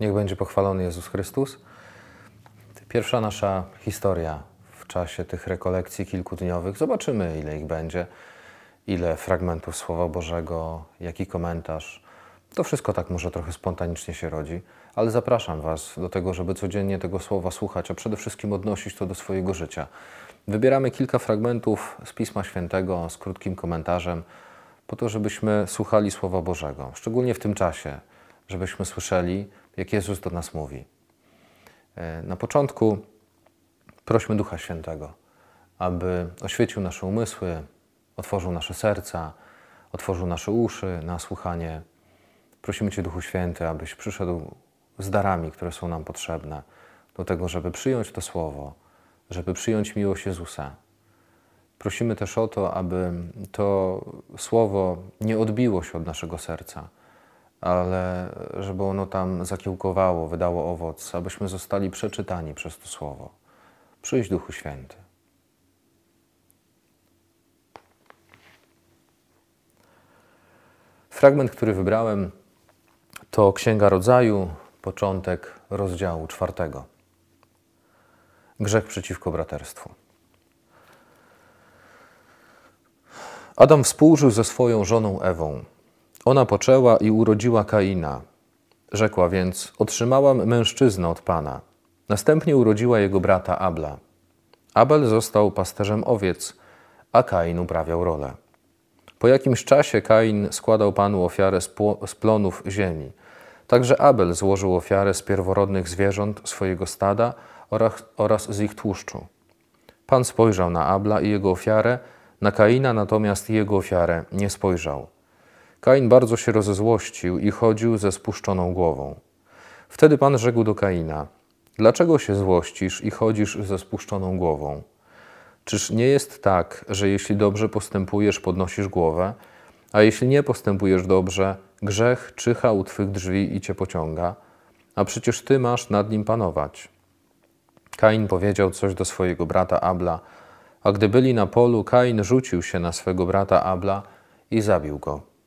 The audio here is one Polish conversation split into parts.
Niech będzie pochwalony Jezus Chrystus. Pierwsza nasza historia w czasie tych rekolekcji kilkudniowych. Zobaczymy, ile ich będzie, ile fragmentów Słowa Bożego, jaki komentarz. To wszystko tak może trochę spontanicznie się rodzi, ale zapraszam Was do tego, żeby codziennie tego słowa słuchać, a przede wszystkim odnosić to do swojego życia. Wybieramy kilka fragmentów z Pisma Świętego z krótkim komentarzem, po to, żebyśmy słuchali Słowa Bożego, szczególnie w tym czasie, żebyśmy słyszeli, jak Jezus do nas mówi. E, na początku prośmy Ducha Świętego, aby oświecił nasze umysły, otworzył nasze serca, otworzył nasze uszy na słuchanie. Prosimy Cię, Duchu Święty, abyś przyszedł z darami, które są nam potrzebne do tego, żeby przyjąć to Słowo, żeby przyjąć miłość Jezusa. Prosimy też o to, aby to Słowo nie odbiło się od naszego serca, ale żeby ono tam zakiełkowało, wydało owoc, abyśmy zostali przeczytani przez to Słowo. Przyjdź Duchu Święty. Fragment, który wybrałem, to Księga Rodzaju, początek rozdziału czwartego. Grzech przeciwko braterstwu. Adam współżył ze swoją żoną Ewą. Ona poczęła i urodziła Kaina. Rzekła więc: Otrzymałam mężczyznę od Pana. Następnie urodziła jego brata Abla. Abel został pasterzem owiec, a Kain uprawiał rolę. Po jakimś czasie Kain składał Panu ofiarę z plonów ziemi. Także Abel złożył ofiarę z pierworodnych zwierząt swojego stada oraz, z ich tłuszczu. Pan spojrzał na Abla i jego ofiarę, na Kaina natomiast jego ofiarę nie spojrzał. Kain bardzo się rozezłościł i chodził ze spuszczoną głową. Wtedy Pan rzekł do Kaina: Dlaczego się złościsz i chodzisz ze spuszczoną głową? Czyż nie jest tak, że jeśli dobrze postępujesz, podnosisz głowę, a jeśli nie postępujesz dobrze, grzech czyha u twych drzwi i cię pociąga, a przecież ty masz nad nim panować? Kain powiedział coś do swojego brata Abla, a gdy byli na polu, Kain rzucił się na swego brata Abla i zabił go.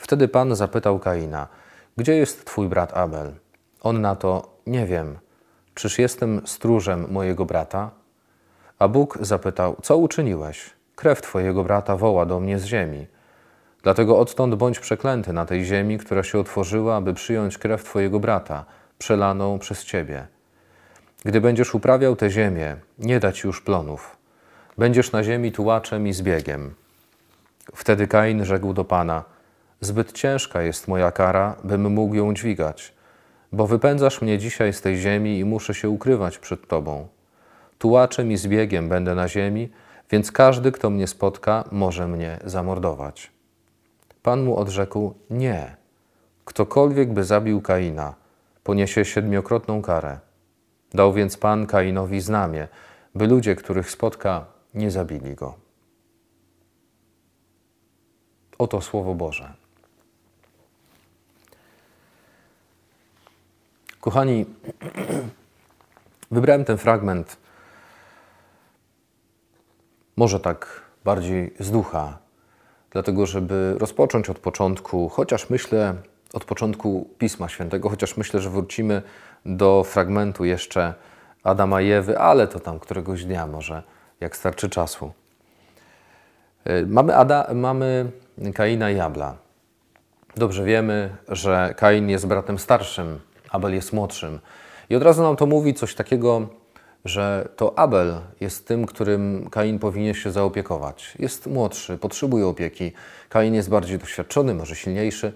Wtedy Pan zapytał Kaina: Gdzie jest twój brat Abel? On na to: Nie wiem. Czyż jestem stróżem mojego brata? A Bóg zapytał: Co uczyniłeś? Krew twojego brata woła do mnie z ziemi. Dlatego odtąd bądź przeklęty na tej ziemi, która się otworzyła, aby przyjąć krew twojego brata, przelaną przez ciebie. Gdy będziesz uprawiał tę ziemię, nie dać już plonów. Będziesz na ziemi tułaczem i zbiegiem. Wtedy Kain rzekł do Pana: Zbyt ciężka jest moja kara, bym mógł ją dźwigać, bo wypędzasz mnie dzisiaj z tej ziemi i muszę się ukrywać przed Tobą. Tułaczem i zbiegiem będę na ziemi, więc każdy, kto mnie spotka, może mnie zamordować. Pan mu odrzekł: Nie. Ktokolwiek by zabił Kaina, poniesie siedmiokrotną karę. Dał więc Pan Kainowi znamię, by ludzie, których spotka, nie zabili go. Oto Słowo Boże. Kochani, wybrałem ten fragment może tak bardziej z ducha, dlatego żeby rozpocząć od początku, chociaż myślę od początku Pisma Świętego, chociaż myślę, że wrócimy do fragmentu jeszcze Adama i Ewy, ale to tam któregoś dnia może, jak starczy czasu. E, mamy, Ada, mamy Kaina i Abla. Dobrze wiemy, że Kain jest bratem starszym, Abel jest młodszym. I od razu nam to mówi coś takiego, że to Abel jest tym, którym Kain powinien się zaopiekować. Jest młodszy, potrzebuje opieki. Kain jest bardziej doświadczony, może silniejszy,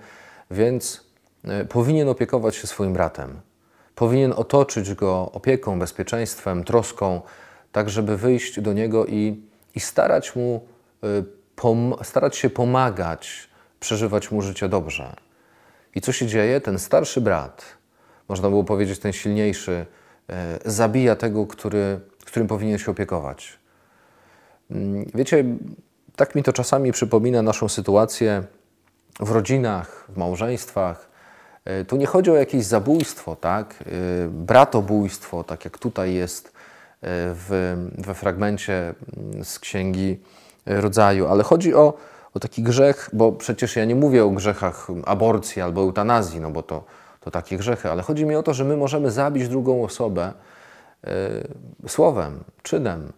więc e, powinien opiekować się swoim bratem. Powinien otoczyć go opieką, bezpieczeństwem, troską, tak żeby wyjść do niego i, i starać mu, pom, starać się pomagać, przeżywać mu życie dobrze. I co się dzieje? Ten starszy brat, można było powiedzieć ten silniejszy, y, zabija tego, który, którym powinien się opiekować. Mm, wiecie, tak mi to czasami przypomina naszą sytuację w rodzinach, w małżeństwach, E, tu nie chodzi o jakieś zabójstwo, tak? E, bratobójstwo, tak jak tutaj jest e, w, we fragmencie mm, z Księgi Rodzaju, ale chodzi o, o taki grzech, bo przecież ja nie mówię o grzechach aborcji albo eutanazji, no bo to, to takie grzechy, ale chodzi mi o to, że my możemy zabić drugą osobę y, słowem, czynem.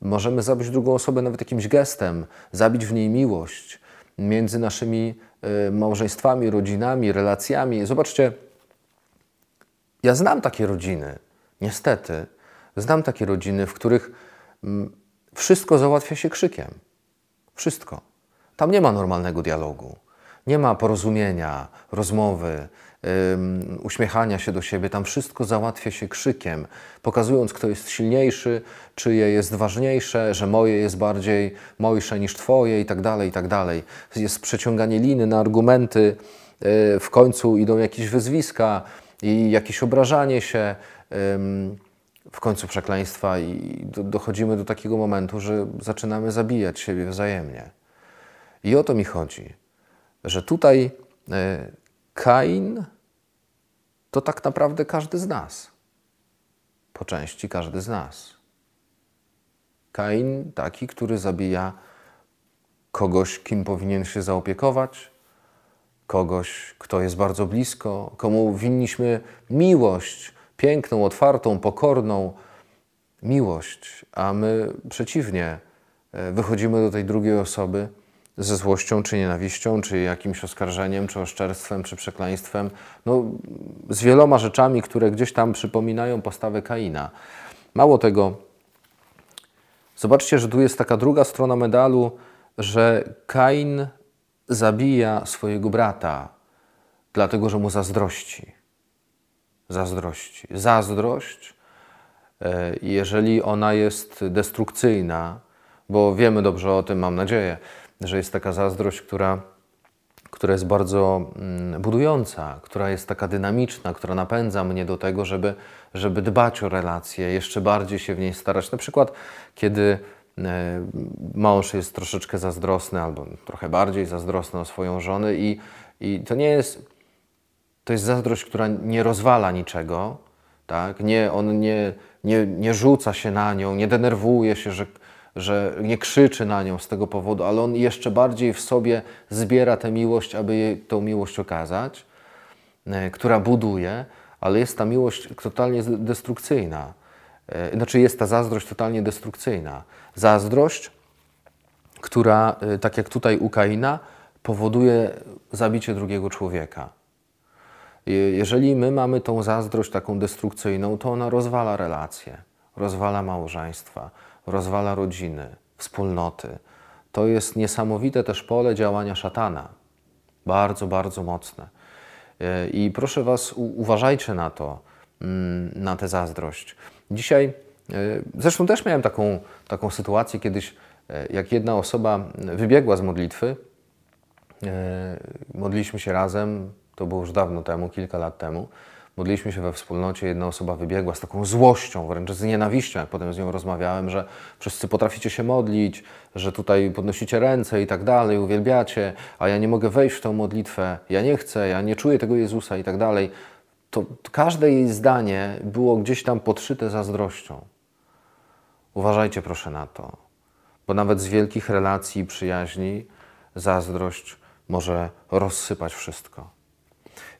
Możemy zabić drugą osobę nawet jakimś gestem, zabić w niej miłość między naszymi y, małżeństwami, rodzinami, relacjami. Zobaczcie, ja znam takie rodziny, niestety, znam takie rodziny, w których wszystko załatwia się krzykiem. Wszystko. Tam nie ma normalnego dialogu, nie ma porozumienia, rozmowy, uśmiechania się do siebie. Tam wszystko załatwia się krzykiem, pokazując, kto jest silniejszy, czyje jest ważniejsze, że moje jest bardziej mojsze niż twoje i tak dalej, i tak dalej. Jest przeciąganie liny na argumenty, yy, w końcu idą jakieś wyzwiska i jakieś obrażanie się. W końcu przekleństwa i do, dochodzimy do takiego momentu, że zaczynamy zabijać siebie wzajemnie. I o to mi chodzi, że tutaj e, Kain to tak naprawdę każdy z nas. Po części każdy z nas. Kain taki, który zabija kogoś, kim powinien się zaopiekować, kogoś, kto jest bardzo blisko, komu winniśmy miłość, piękną, otwartą, pokorną miłość, a my przeciwnie, e, wychodzimy do tej drugiej osoby ze złością, czy nienawiścią, czy jakimś oskarżeniem, czy oszczerstwem, czy przekleństwem, no, z wieloma rzeczami, które gdzieś tam przypominają postawę Kaina. Mało tego, zobaczcie, że tu jest taka druga strona medalu, że Kain zabija swojego brata, dlatego że mu zazdrości zazdrości. Zazdrość, e, jeżeli ona jest destrukcyjna, bo wiemy dobrze o tym, mam nadzieję, że jest taka zazdrość, która, która jest bardzo mm, budująca, która jest taka dynamiczna, która napędza mnie do tego, żeby, żeby dbać o relacje, jeszcze bardziej się w niej starać. Na przykład, kiedy e, mąż jest troszeczkę zazdrosny albo trochę bardziej zazdrosny o swoją żonę i, i to nie jest to jest zazdrość, która nie rozwala niczego, tak? nie, on nie, nie, nie rzuca się na nią, nie denerwuje się, że, że nie krzyczy na nią z tego powodu, ale on jeszcze bardziej w sobie zbiera tę miłość, aby jej tą miłość okazać, e, która buduje, ale jest ta miłość totalnie destrukcyjna. E, znaczy jest ta zazdrość totalnie destrukcyjna. Zazdrość, która, e, tak jak tutaj u Kaina, powoduje zabicie drugiego człowieka. Jeżeli my mamy tą zazdrość taką destrukcyjną, to ona rozwala relacje, rozwala małżeństwa, rozwala rodziny, wspólnoty. To jest niesamowite też pole działania szatana. Bardzo, bardzo mocne. E, I proszę Was, uważajcie na to, mm, na tę zazdrość. Dzisiaj, e, zresztą też miałem taką, taką sytuację kiedyś, e, jak jedna osoba wybiegła z modlitwy, modliliśmy się razem, to było już dawno temu, kilka lat temu. Modliliśmy się we wspólnocie, jedna osoba wybiegła z taką złością, wręcz z nienawiścią, jak potem z nią rozmawiałem, że wszyscy potraficie się modlić, że tutaj podnosicie ręce i tak dalej, uwielbiacie, a ja nie mogę wejść w tą modlitwę, ja nie chcę, ja nie czuję tego Jezusa i tak dalej. To każde jej zdanie było gdzieś tam podszyte zazdrością. Uważajcie proszę na to, bo nawet z wielkich relacji i przyjaźni zazdrość może rozsypać wszystko.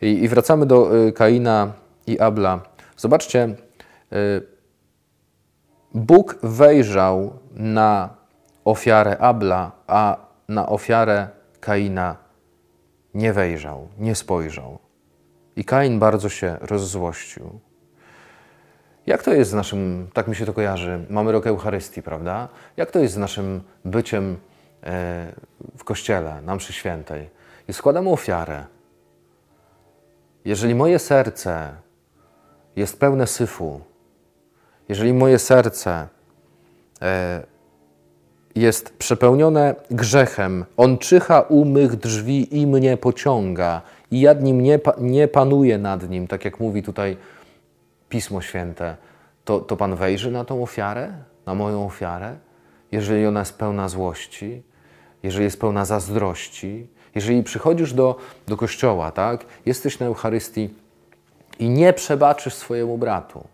I, i wracamy do y, Kaina i Abla. Zobaczcie, y, Bóg wejrzał na ofiarę Abla, a na ofiarę Kaina nie wejrzał, nie spojrzał. I Kain bardzo się rozzłościł. Jak to jest z naszym, tak mi się to kojarzy, mamy rok Eucharystii, prawda? Jak to jest z naszym byciem e, w kościele, na mszy świętej? I składamy ofiarę. Jeżeli moje serce jest pełne syfu, jeżeli moje serce e, jest przepełnione grzechem, on czyha u mych drzwi i mnie pociąga, i ja nim nie, nie panuję nad nim, tak jak mówi tutaj Pismo Święte, to, to Pan wejrzy na tą ofiarę, na moją ofiarę, jeżeli ona jest pełna złości, jeżeli jest pełna zazdrości, jeżeli przychodzisz do, do kościoła, tak, jesteś na Eucharystii i nie przebaczysz swojemu bratu,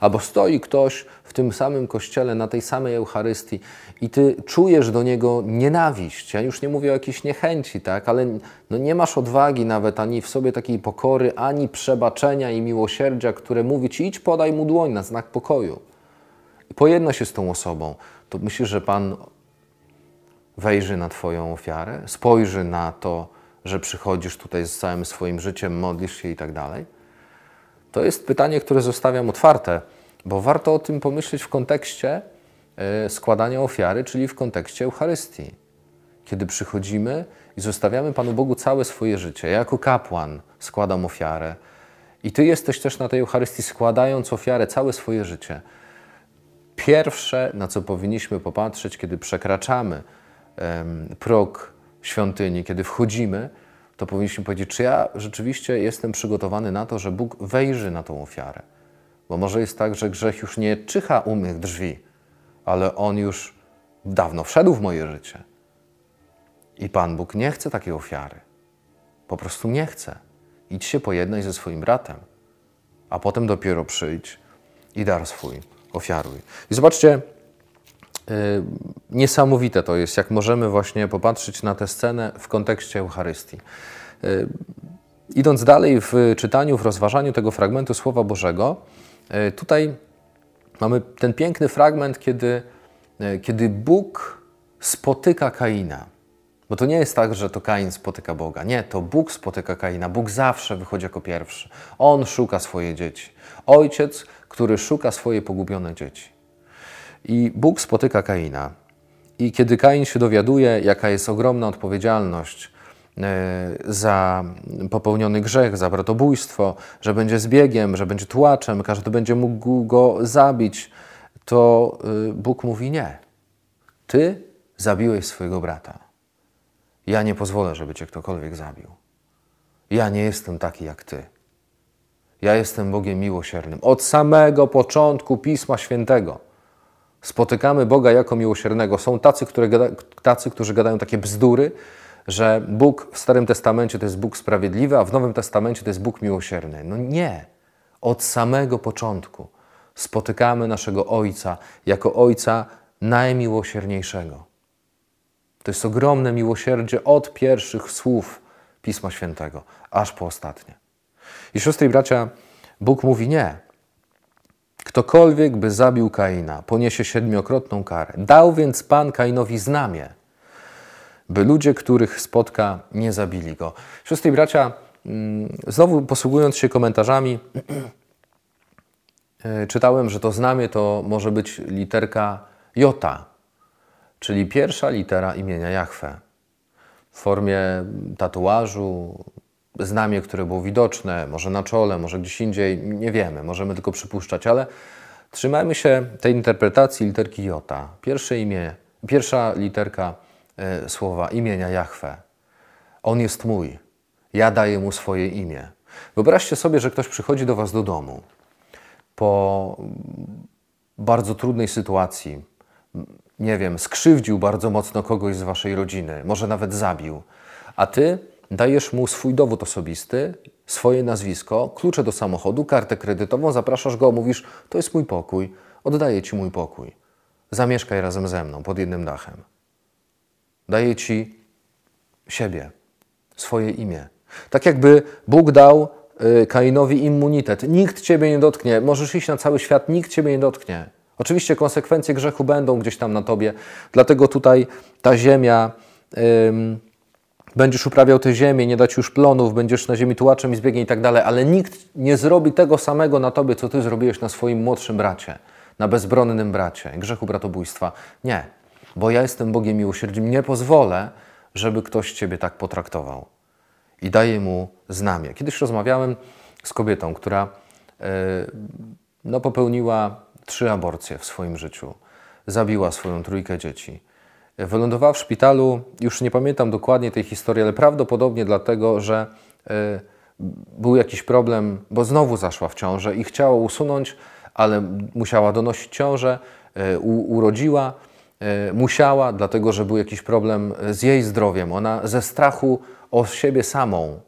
Albo stoi ktoś w tym samym kościele, na tej samej Eucharystii i ty czujesz do niego nienawiść. Ja już nie mówię o jakiejś niechęci, tak? ale no nie masz odwagi nawet ani w sobie takiej pokory, ani przebaczenia i miłosierdzia, które mówi ci idź podaj mu dłoń na znak pokoju. I pojedna się z tą osobą. To myślisz, że Pan wejrzy na Twoją ofiarę, spojrzy na to, że przychodzisz tutaj z całym swoim życiem, modlisz się i tak dalej? To jest pytanie, które zostawiam otwarte, bo warto o tym pomyśleć w kontekście e, składania ofiary, czyli w kontekście Eucharystii. Kiedy przychodzimy i zostawiamy Panu Bogu całe swoje życie, ja jako kapłan składam ofiarę i Ty jesteś też na tej Eucharystii składając ofiarę całe swoje życie. Pierwsze, na co powinniśmy popatrzeć, kiedy przekraczamy próg świątyni, kiedy wchodzimy, to powinniśmy powiedzieć, czy ja rzeczywiście jestem przygotowany na to, że Bóg wejrzy na tą ofiarę. Bo może jest tak, że grzech już nie czyha u mych drzwi, ale on już dawno wszedł w moje życie. I Pan Bóg nie chce takiej ofiary. Po prostu nie chce. Idź się pojednaj ze swoim bratem, a potem dopiero przyjdź i dar swój ofiaruj. I zobaczcie, niesamowite to jest, jak możemy właśnie popatrzeć na tę scenę w kontekście Eucharystii. Y, idąc dalej w czytaniu, w rozważaniu tego fragmentu Słowa Bożego, y, tutaj mamy ten piękny fragment, kiedy, kiedy Bóg spotyka Kaina. Bo to nie jest tak, że to Kain spotyka Boga. Nie, to Bóg spotyka Kaina. Bóg zawsze wychodzi jako pierwszy. On szuka swoje dzieci. Ojciec, który szuka swoje pogubione dzieci. I Bóg spotyka Kaina. I kiedy Kain się dowiaduje, jaka jest ogromna odpowiedzialność e, za popełniony grzech, za bratobójstwo, że będzie zbiegiem, że będzie tłaczem, każdy będzie mógł go zabić, to e, Bóg mówi nie. Ty zabiłeś swojego brata. Ja nie pozwolę, żeby cię ktokolwiek zabił. Ja nie jestem taki jak ty. Ja jestem Bogiem miłosiernym. Od samego początku Pisma Świętego Spotykamy Boga jako miłosiernego. Są tacy, które, tacy, którzy gadają takie bzdury, że Bóg w Starym Testamencie to jest Bóg sprawiedliwy, a w Nowym Testamencie to jest Bóg miłosierny. No nie. Od samego początku spotykamy naszego Ojca jako Ojca najmiłosierniejszego. To jest ogromne miłosierdzie od pierwszych słów Pisma Świętego, aż po ostatnie. I siostry i bracia, Bóg mówi nie. Ktokolwiek by zabił Kaina, poniesie siedmiokrotną karę. Dał więc Pan Kainowi znamie, by ludzie, których spotka, nie zabili go. I bracia, mm, znowu posługując się komentarzami, e, czytałem, że to znamie to może być literka Jota, czyli pierwsza litera imienia Jahwe. W formie tatuażu, znamie, które było widoczne, może na czole, może gdzieś indziej, nie wiemy, możemy tylko przypuszczać, ale trzymajmy się tej interpretacji literki Jota. Pierwsze imię, pierwsza literka e, słowa imienia Jahwe. On jest mój. Ja daję mu swoje imię. Wyobraźcie sobie, że ktoś przychodzi do Was do domu po bardzo trudnej sytuacji. Nie wiem, skrzywdził bardzo mocno kogoś z Waszej rodziny, może nawet zabił, a Ty dajesz mu swój dowód osobisty, swoje nazwisko, klucze do samochodu, kartę kredytową, zapraszasz go, mówisz: To jest mój pokój, oddaję ci mój pokój. Zamieszkaj razem ze mną pod jednym dachem. Daję ci siebie, swoje imię. Tak jakby Bóg dał y, Kainowi immunitet. Nikt ciebie nie dotknie. Możesz iść na cały świat, nikt ciebie nie dotknie. Oczywiście konsekwencje grzechu będą gdzieś tam na tobie, dlatego tutaj ta ziemia. Będziesz uprawiał tę ziemię, nie dać już plonów, będziesz na ziemi tułaczem i zbiegiem i tak dalej, ale nikt nie zrobi tego samego na tobie, co ty zrobiłeś na swoim młodszym bracie, na bezbronnym bracie, grzechu bratobójstwa. Nie, bo ja jestem Bogiem miłosierdzim, nie pozwolę, żeby ktoś ciebie tak potraktował. I daję mu znamie. Kiedyś rozmawiałem z kobietą, która yy, no, popełniła trzy aborcje w swoim życiu. Zabiła swoją trójkę dzieci Wylądowała w szpitalu, już nie pamiętam dokładnie tej historii, ale prawdopodobnie dlatego, że e, był jakiś problem, bo znowu zaszła w ciążę i chciała usunąć, ale musiała donosić ciążę, e, urodziła, e, musiała, dlatego że był jakiś problem z jej zdrowiem. Ona ze strachu o siebie samą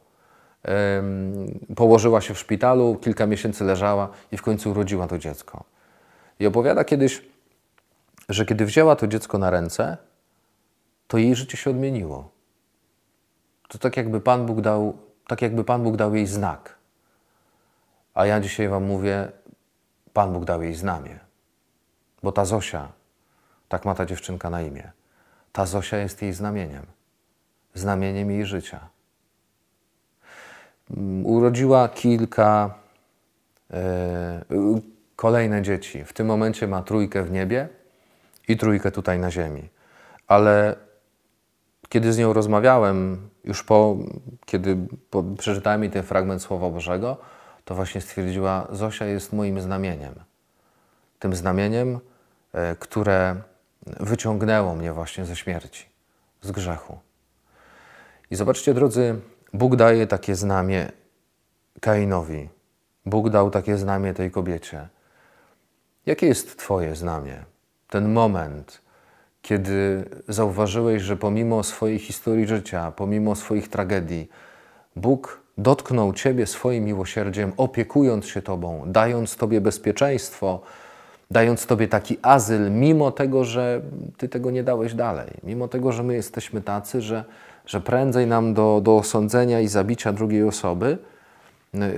położyła się w szpitalu, kilka miesięcy leżała i w końcu urodziła to dziecko. I opowiada kiedyś, że kiedy wzięła to dziecko na ręce, to jej życie się odmieniło. To tak jakby Pan Bóg dał, tak jakby Pan Bóg dał jej znak. A ja dzisiaj Wam mówię, Pan Bóg dał jej znamie. Bo ta Zosia, tak ma ta dziewczynka na imię, ta Zosia jest jej znamieniem, znamieniem jej życia. Mm, urodziła kilka e, kolejne dzieci. W tym momencie ma trójkę w niebie i trójkę tutaj na ziemi. Ale kiedy z nią rozmawiałem, już po, kiedy po, przeczytałem mi ten fragment Słowa Bożego, to właśnie stwierdziła: Zosia jest moim znamieniem. Tym znamieniem, e, które wyciągnęło mnie właśnie ze śmierci, z grzechu. I zobaczcie, drodzy, Bóg daje takie znamie Kainowi. Bóg dał takie znamie tej kobiecie. Jakie jest Twoje znamie? Ten moment, kiedy zauważyłeś, że pomimo swojej historii życia, pomimo swoich tragedii, Bóg dotknął Ciebie swoim miłosierdziem, opiekując się Tobą, dając Tobie bezpieczeństwo, dając Tobie taki azyl, mimo tego, że Ty tego nie dałeś dalej, mimo tego, że my jesteśmy tacy, że, że prędzej nam do, do osądzenia i zabicia drugiej osoby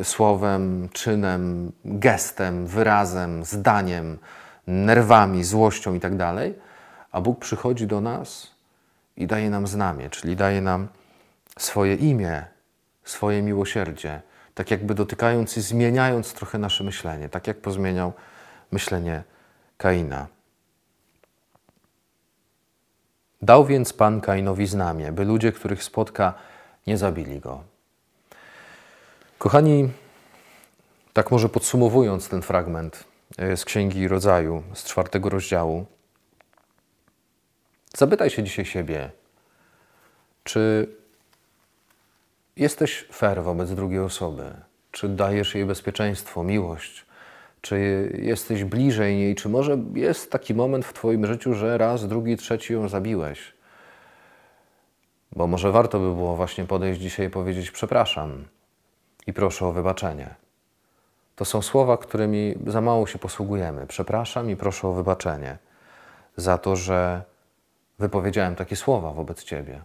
y, słowem, czynem, gestem, wyrazem, zdaniem, nerwami, złością itd., tak a Bóg przychodzi do nas i daje nam znamie, czyli daje nam swoje imię, swoje miłosierdzie, tak jakby dotykając i zmieniając trochę nasze myślenie, tak jak pozmieniał myślenie Kaina. Dał więc Pan Kainowi znamie, by ludzie, których spotka, nie zabili go. Kochani, tak może podsumowując ten fragment e, z Księgi Rodzaju, z czwartego rozdziału, zapytaj się dzisiaj siebie, czy jesteś fair wobec drugiej osoby? Czy dajesz jej bezpieczeństwo, miłość? Czy jesteś bliżej niej? Czy może jest taki moment w Twoim życiu, że raz, drugi, trzeci ją zabiłeś? Bo może warto by było właśnie podejść dzisiaj i powiedzieć: Przepraszam i proszę o wybaczenie. To są słowa, którymi za mało się posługujemy. Przepraszam i proszę o wybaczenie za to, że wypowiedziałem takie słowa wobec Ciebie.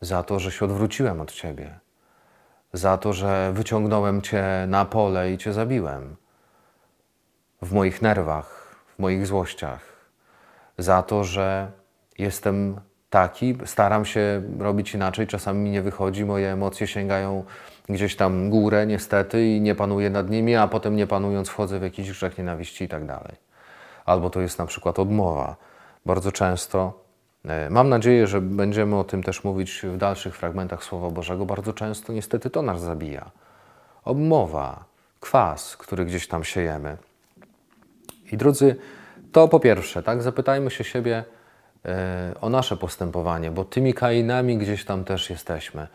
Za to, że się odwróciłem od Ciebie, za to, że wyciągnąłem Cię na pole i Cię zabiłem. W moich nerwach, w moich złościach, za to, że jestem taki, staram się robić inaczej, czasami mi nie wychodzi, moje emocje sięgają gdzieś tam górę niestety i nie panuję nad nimi, a potem nie panując wchodzę w jakiś grzech nienawiści i tak dalej. Albo to jest na przykład odmowa. Bardzo często mam nadzieję, że będziemy o tym też mówić w dalszych fragmentach Słowa Bożego. Bardzo często niestety to nas zabija. Obmowa, kwas, który gdzieś tam siejemy. I drodzy, to po pierwsze, tak, zapytajmy się siebie e, o nasze postępowanie, bo tymi kainami gdzieś tam też jesteśmy.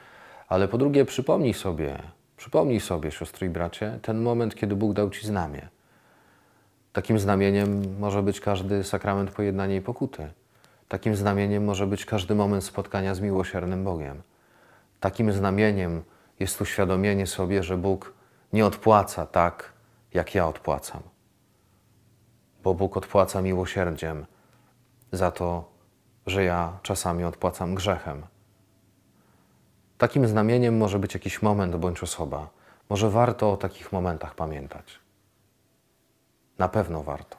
Ale po drugie, przypomnij sobie, przypomnij sobie, siostry i bracie, ten moment, kiedy Bóg dał Ci znamie. Takim znamieniem może być każdy sakrament pojednania i pokuty. Takim znamieniem może być każdy moment spotkania z miłosiernym Bogiem. Takim znamieniem jest uświadomienie sobie, że Bóg nie odpłaca tak, jak ja odpłacam. Bo Bóg odpłaca miłosierdziem za to, że ja czasami odpłacam grzechem. Takim znamieniem może być jakiś moment bądź osoba. Może warto o takich momentach pamiętać. Na pewno warto.